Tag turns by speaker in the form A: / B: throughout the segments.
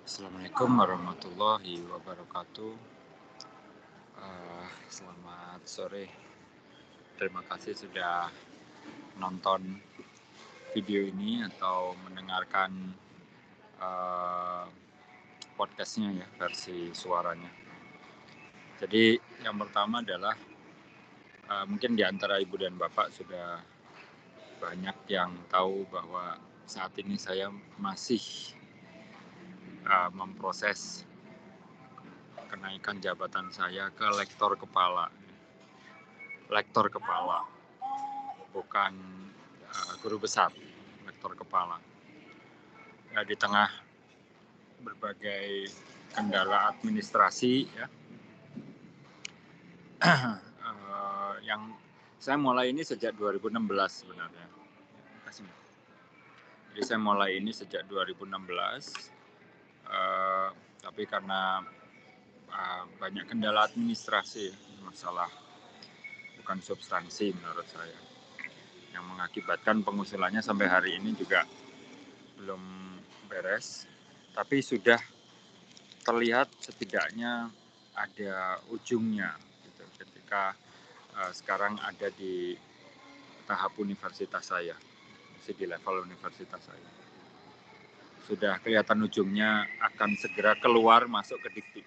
A: Assalamualaikum warahmatullahi wabarakatuh. Uh, selamat sore. Terima kasih sudah nonton video ini atau mendengarkan uh, podcastnya ya versi suaranya. Jadi yang pertama adalah uh, mungkin di antara ibu dan bapak sudah banyak yang tahu bahwa saat ini saya masih uh, memproses kenaikan jabatan saya ke lektor kepala. Lektor kepala, bukan uh, guru besar, lektor kepala. Ya, di tengah berbagai kendala administrasi ya, uh, yang saya mulai ini sejak 2016 sebenarnya. Jadi saya mulai ini sejak 2016 uh, tapi karena uh, banyak kendala administrasi masalah bukan substansi menurut saya yang mengakibatkan pengusulannya sampai hari ini juga belum beres. Tapi sudah terlihat setidaknya ada ujungnya gitu, ketika uh, sekarang ada di tahap universitas saya masih di level universitas saya sudah kelihatan ujungnya akan segera keluar masuk ke dikti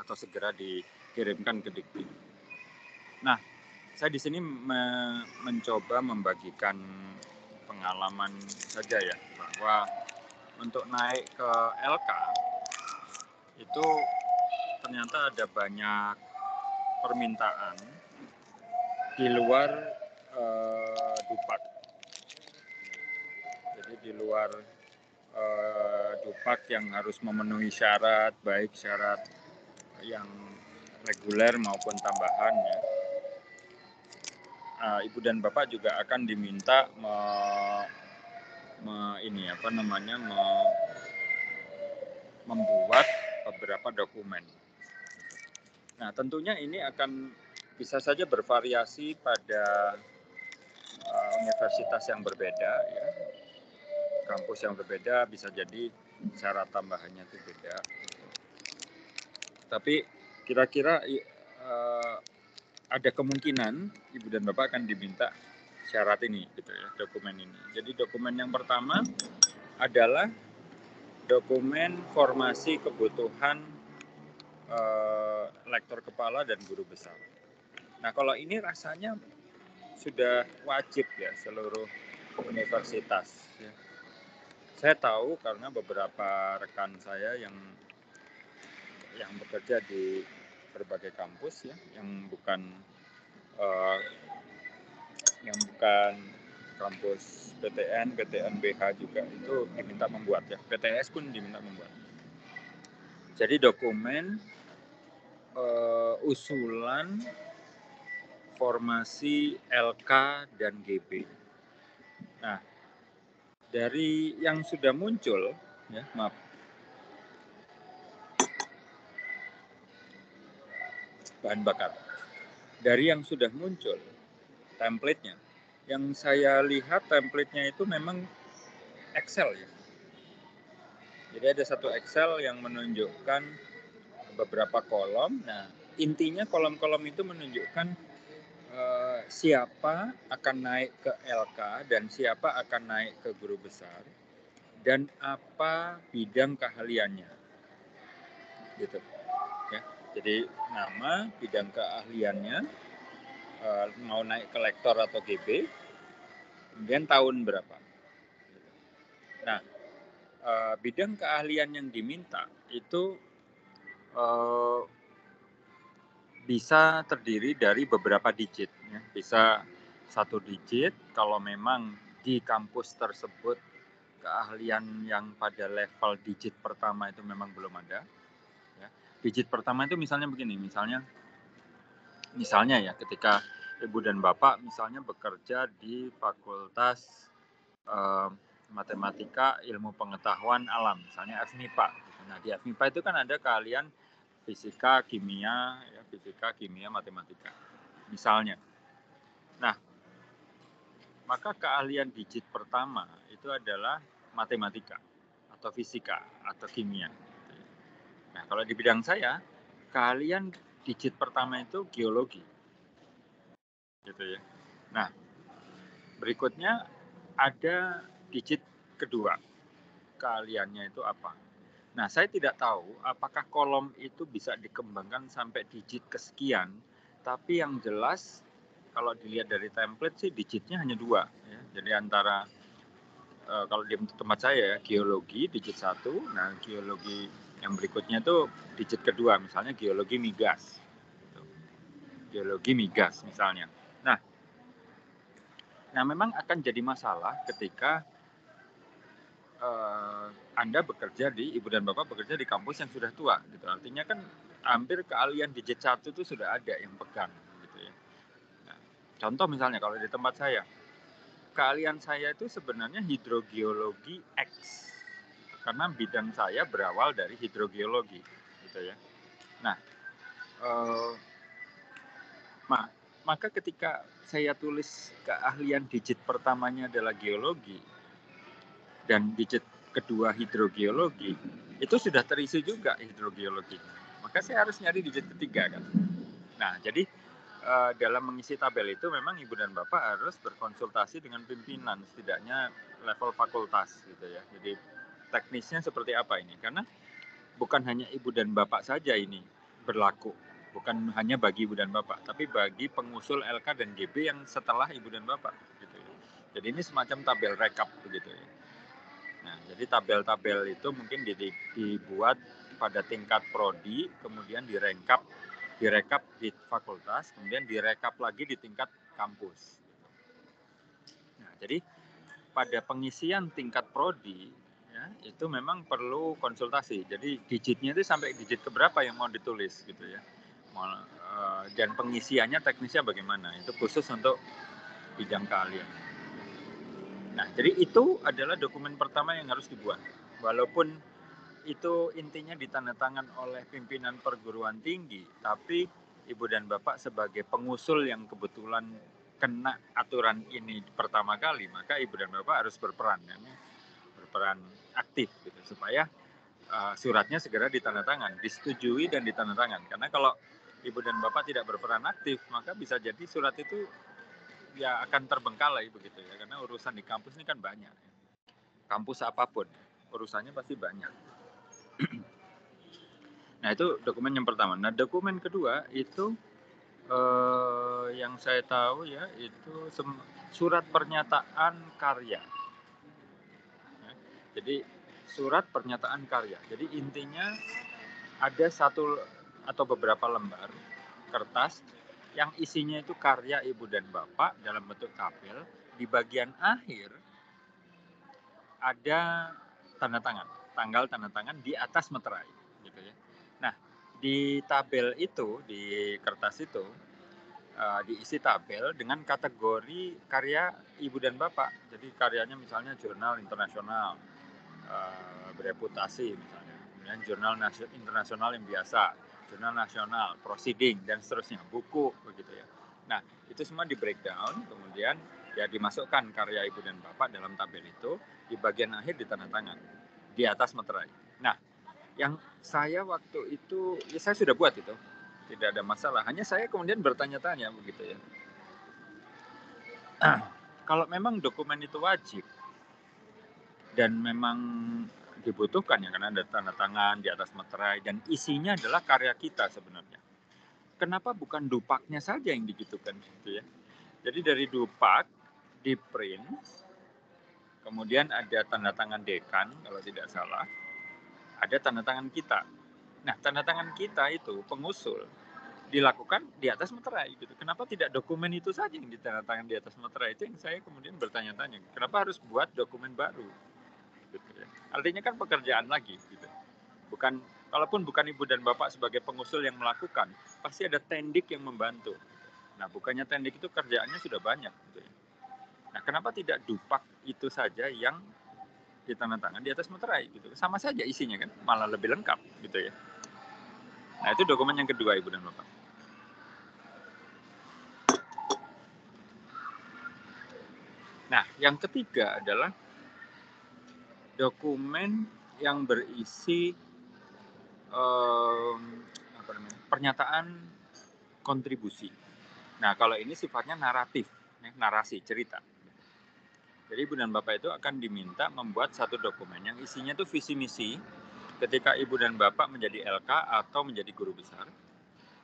A: atau segera dikirimkan ke dikti. Nah, saya di sini me mencoba membagikan pengalaman saja ya bahwa untuk naik ke LK itu ternyata ada banyak permintaan di luar uh, Dupat di luar uh, Dupak yang harus memenuhi syarat baik syarat yang reguler maupun tambahan ya. Uh, Ibu dan Bapak juga akan diminta me, me, ini apa namanya me, membuat beberapa dokumen. Nah, tentunya ini akan bisa saja bervariasi pada uh, universitas yang berbeda ya kampus yang berbeda bisa jadi syarat tambahannya itu beda. Tapi kira-kira uh, ada kemungkinan ibu dan bapak akan diminta syarat ini, gitu ya, dokumen ini. Jadi dokumen yang pertama adalah dokumen formasi kebutuhan uh, lektor kepala dan guru besar. Nah kalau ini rasanya sudah wajib ya seluruh universitas. Ya saya tahu karena beberapa rekan saya yang yang bekerja di berbagai kampus ya, yang bukan uh, yang bukan kampus PTN, PTN BH juga itu diminta membuat ya, PTS pun diminta membuat. Jadi dokumen uh, usulan formasi LK dan GB. Nah, dari yang sudah muncul, ya maaf, bahan bakar. Dari yang sudah muncul, template-nya, yang saya lihat template-nya itu memang Excel ya. Jadi ada satu Excel yang menunjukkan beberapa kolom. Nah, intinya kolom-kolom itu menunjukkan Eh, siapa akan naik ke LK dan siapa akan naik ke guru besar? Dan apa bidang keahliannya? Gitu. Ya jadi nama bidang keahliannya uh, mau naik ke lektor atau GB kemudian tahun berapa? Nah uh, bidang keahlian yang diminta itu bisa terdiri dari beberapa digit. Ya. Bisa satu digit kalau memang di kampus tersebut keahlian yang pada level digit pertama itu memang belum ada. Ya. Digit pertama itu misalnya begini, misalnya misalnya ya ketika ibu dan bapak misalnya bekerja di fakultas eh, matematika ilmu pengetahuan alam, misalnya FMIPA. Nah di FMIPA itu kan ada keahlian fisika, kimia, fisika, kimia, matematika. Misalnya. Nah, maka keahlian digit pertama itu adalah matematika atau fisika atau kimia. Nah, kalau di bidang saya, keahlian digit pertama itu geologi. Gitu ya. Nah, berikutnya ada digit kedua. Keahliannya itu apa? Nah, saya tidak tahu apakah kolom itu bisa dikembangkan sampai digit kesekian, tapi yang jelas kalau dilihat dari template sih digitnya hanya dua. Ya. Jadi antara uh, kalau di tempat saya ya, geologi digit satu, nah geologi yang berikutnya itu digit kedua, misalnya geologi migas. Gitu. Geologi migas misalnya. Nah, nah memang akan jadi masalah ketika uh, Anda bekerja di Ibu dan Bapak bekerja di kampus yang sudah tua gitu. Artinya kan hampir keahlian digit satu itu sudah ada yang pegang gitu ya. Nah, contoh misalnya kalau di tempat saya, keahlian saya itu sebenarnya hidrogeologi X. Karena bidang saya berawal dari hidrogeologi gitu ya. Nah, uh, maka ketika saya tulis keahlian digit pertamanya adalah geologi, dan digit kedua hidrogeologi itu sudah terisi juga hidrogeologi. Maka saya harus nyari digit ketiga kan. Nah, jadi uh, dalam mengisi tabel itu memang ibu dan bapak harus berkonsultasi dengan pimpinan setidaknya level fakultas gitu ya. Jadi teknisnya seperti apa ini? Karena bukan hanya ibu dan bapak saja ini berlaku, bukan hanya bagi ibu dan bapak, tapi bagi pengusul LK dan GB yang setelah ibu dan bapak gitu ya. Jadi ini semacam tabel rekap begitu ya. Jadi tabel-tabel itu mungkin dibuat pada tingkat prodi, kemudian direkap, direkap di fakultas, kemudian direkap lagi di tingkat kampus. Nah, jadi pada pengisian tingkat prodi ya, itu memang perlu konsultasi. Jadi digitnya itu sampai digit keberapa yang mau ditulis gitu ya. Eh, dan pengisiannya teknisnya bagaimana? Itu khusus untuk bidang keahlian. Nah, jadi itu adalah dokumen pertama yang harus dibuat. Walaupun itu intinya ditandatangan oleh pimpinan perguruan tinggi, tapi Ibu dan Bapak sebagai pengusul yang kebetulan kena aturan ini pertama kali, maka Ibu dan Bapak harus berperan, ya, berperan aktif gitu, supaya uh, suratnya segera ditandatangan, disetujui dan ditandatangan. Karena kalau Ibu dan Bapak tidak berperan aktif, maka bisa jadi surat itu ya akan terbengkalai begitu ya. Karena urusan di kampus ini kan banyak ya. kampus apa pun urusannya pasti banyak. Nah itu dokumen yang pertama. Nah dokumen kedua itu eh, yang saya tahu ya itu surat pernyataan karya. Ya, jadi surat pernyataan karya. Jadi intinya ada satu atau beberapa lembar kertas yang isinya itu karya ibu dan bapak dalam bentuk tabel. Di bagian akhir ada tanda tangan, tanggal tanda tangan di atas meterai, gitu ya. Nah, di tabel itu, di kertas itu, uh, diisi tabel dengan kategori karya ibu dan bapak. Jadi karyanya misalnya jurnal internasional, uh, bereputasi misalnya, kemudian jurnal internasional yang biasa, jurnal nasional, proceeding dan seterusnya, buku begitu ya. Nah, itu semua di breakdown, kemudian ya dimasukkan karya ibu dan bapak dalam tabel itu, di bagian akhir ditandatangan di atas meterai. Nah, yang saya waktu itu ya saya sudah buat itu, tidak ada masalah. Hanya saya kemudian bertanya-tanya begitu ya. kalau memang dokumen itu wajib dan memang dibutuhkan ya karena ada tanda tangan di atas materai dan isinya adalah karya kita sebenarnya. Kenapa bukan dupaknya saja yang digitukan gitu ya? Jadi dari dupak di print, kemudian ada tanda tangan dekan kalau tidak salah, ada tanda tangan kita. Nah tanda tangan kita itu pengusul dilakukan di atas materai gitu. Kenapa tidak dokumen itu saja yang ditandatangan di atas materai itu yang saya kemudian bertanya-tanya. Kenapa harus buat dokumen baru? Gitu ya. Artinya kan pekerjaan lagi gitu. Bukan kalaupun bukan ibu dan bapak sebagai pengusul yang melakukan, pasti ada tendik yang membantu. Nah, bukannya tendik itu kerjaannya sudah banyak gitu ya. Nah, kenapa tidak dupak itu saja yang ditandatangan di atas meterai gitu. Sama saja isinya kan, malah lebih lengkap gitu ya. Nah, itu dokumen yang kedua Ibu dan Bapak. Nah, yang ketiga adalah dokumen yang berisi um, apa namanya, pernyataan kontribusi. Nah, kalau ini sifatnya naratif, ya, narasi, cerita. Jadi ibu dan bapak itu akan diminta membuat satu dokumen yang isinya itu visi misi ketika ibu dan bapak menjadi LK atau menjadi guru besar.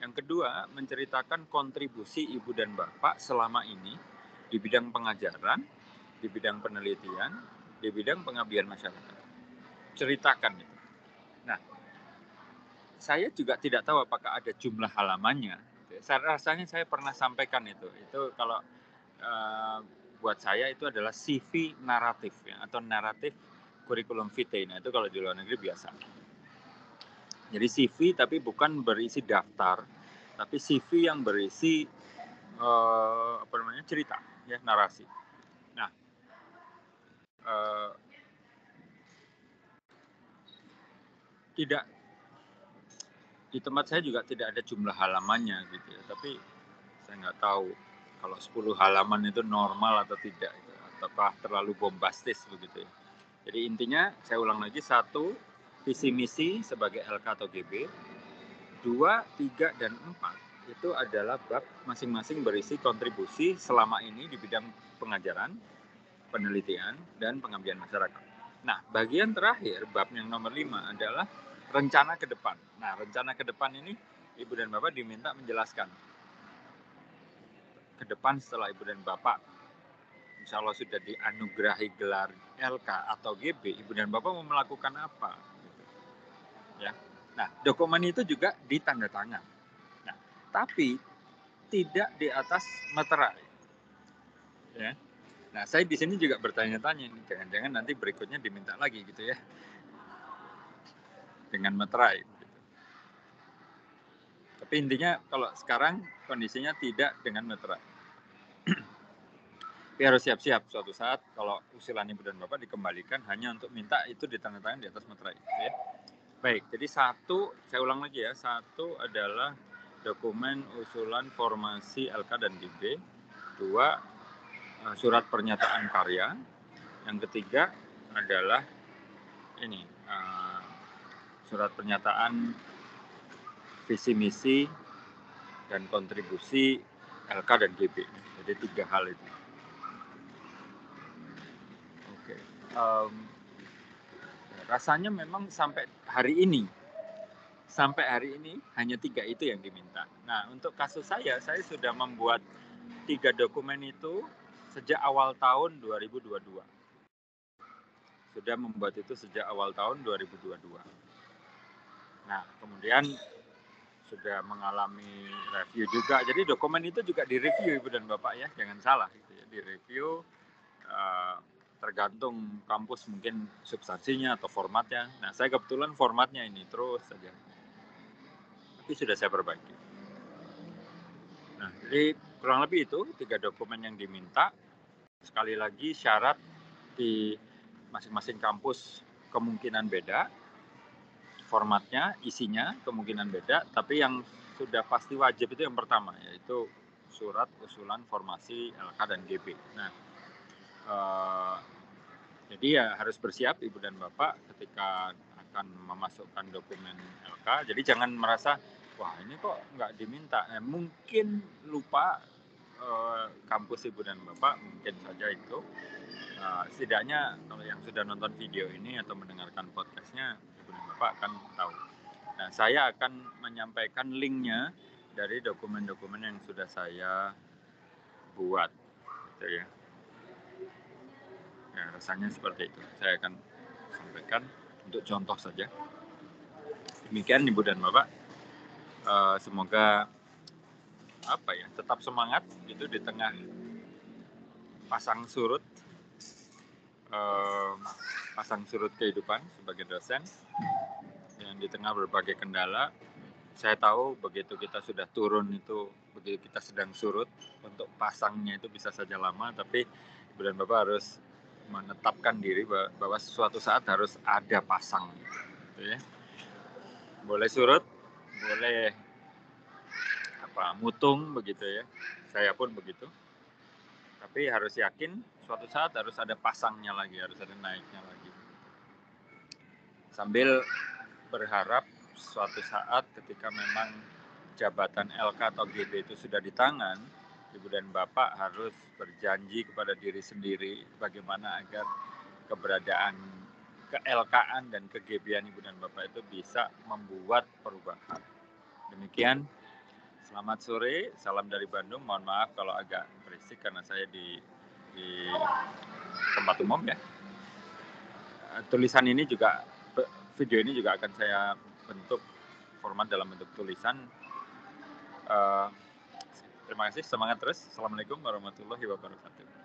A: Yang kedua, menceritakan kontribusi ibu dan bapak selama ini di bidang pengajaran, di bidang penelitian, di bidang pengabdian masyarakat. Ceritakan itu. Nah, saya juga tidak tahu apakah ada jumlah halamannya. Saya rasanya saya pernah sampaikan itu. Itu kalau uh, buat saya itu adalah CV naratif ya, atau naratif kurikulum vitae. Nah itu kalau di luar negeri biasa. Jadi CV tapi bukan berisi daftar, tapi CV yang berisi uh, apa namanya cerita ya narasi. Uh, tidak. Di tempat saya juga tidak ada jumlah halamannya gitu ya, tapi saya nggak tahu kalau 10 halaman itu normal atau tidak gitu, ataukah terlalu bombastis begitu ya. Jadi intinya saya ulang lagi satu visi misi sebagai LK atau GB, dua, tiga dan empat itu adalah bab masing-masing berisi kontribusi selama ini di bidang pengajaran, penelitian dan pengabdian masyarakat. Nah, bagian terakhir bab yang nomor lima adalah rencana ke depan. Nah, rencana ke depan ini Ibu dan Bapak diminta menjelaskan ke depan setelah Ibu dan Bapak insya Allah sudah dianugerahi gelar LK atau GB, Ibu dan Bapak mau melakukan apa? Ya. Nah, dokumen itu juga ditanda tangan. Nah, tapi tidak di atas meterai. Ya. Nah, saya di sini juga bertanya-tanya, jangan-jangan nanti berikutnya diminta lagi gitu ya dengan meterai. Gitu. Tapi intinya kalau sekarang kondisinya tidak dengan meterai. Tapi harus siap-siap suatu saat kalau usulan ibu dan bapak dikembalikan hanya untuk minta itu ditandatangan di atas meterai. Gitu ya. Baik, jadi satu, saya ulang lagi ya, satu adalah dokumen usulan formasi LK dan DB, dua surat pernyataan karya, yang ketiga adalah ini uh, surat pernyataan visi misi dan kontribusi LK dan GB. Jadi tiga hal itu. Oke. Um, rasanya memang sampai hari ini, sampai hari ini hanya tiga itu yang diminta. Nah untuk kasus saya, saya sudah membuat tiga dokumen itu sejak awal tahun 2022. Sudah membuat itu sejak awal tahun 2022 Nah, kemudian sudah mengalami review juga. Jadi dokumen itu juga direview Ibu dan Bapak ya, jangan salah gitu ya. Direview uh, tergantung kampus mungkin substansinya atau formatnya. Nah, saya kebetulan formatnya ini terus saja. Tapi sudah saya perbaiki. Nah, jadi kurang lebih itu tiga dokumen yang diminta. Sekali lagi syarat di masing-masing kampus kemungkinan beda, formatnya, isinya kemungkinan beda, tapi yang sudah pasti wajib itu yang pertama, yaitu surat usulan formasi LK dan GB. Nah, eh, jadi ya harus bersiap Ibu dan Bapak ketika akan memasukkan dokumen LK. Jadi jangan merasa, wah ini kok nggak diminta. Eh, mungkin lupa eh, kampus Ibu dan Bapak, mungkin saja itu. Eh, setidaknya kalau yang sudah nonton video ini atau mendengarkan podcastnya, Bapak akan tahu. Nah, saya akan menyampaikan linknya dari dokumen-dokumen yang sudah saya buat. Gitu ya. ya, rasanya seperti itu. Saya akan sampaikan untuk contoh saja. Demikian Ibu dan Bapak. Uh, semoga apa ya tetap semangat gitu di tengah pasang surut uh, pasang surut kehidupan sebagai dosen yang di tengah berbagai kendala. Saya tahu begitu kita sudah turun itu, begitu kita sedang surut, untuk pasangnya itu bisa saja lama, tapi Ibu dan Bapak harus menetapkan diri bahwa suatu saat harus ada pasang. Gitu ya. Boleh surut, boleh apa mutung begitu ya. Saya pun begitu. Tapi harus yakin suatu saat harus ada pasangnya lagi, harus ada naiknya lagi. Sambil berharap suatu saat ketika memang jabatan LK atau GB itu sudah di tangan, Ibu dan Bapak harus berjanji kepada diri sendiri bagaimana agar keberadaan ke LKan dan ke GB-an Ibu dan Bapak itu bisa membuat perubahan. Demikian, selamat sore, salam dari Bandung. Mohon maaf kalau agak berisik karena saya di, di tempat umum ya. Tulisan ini juga, video ini juga akan saya bentuk format dalam bentuk tulisan. Uh, terima kasih, semangat terus. Assalamualaikum warahmatullahi wabarakatuh.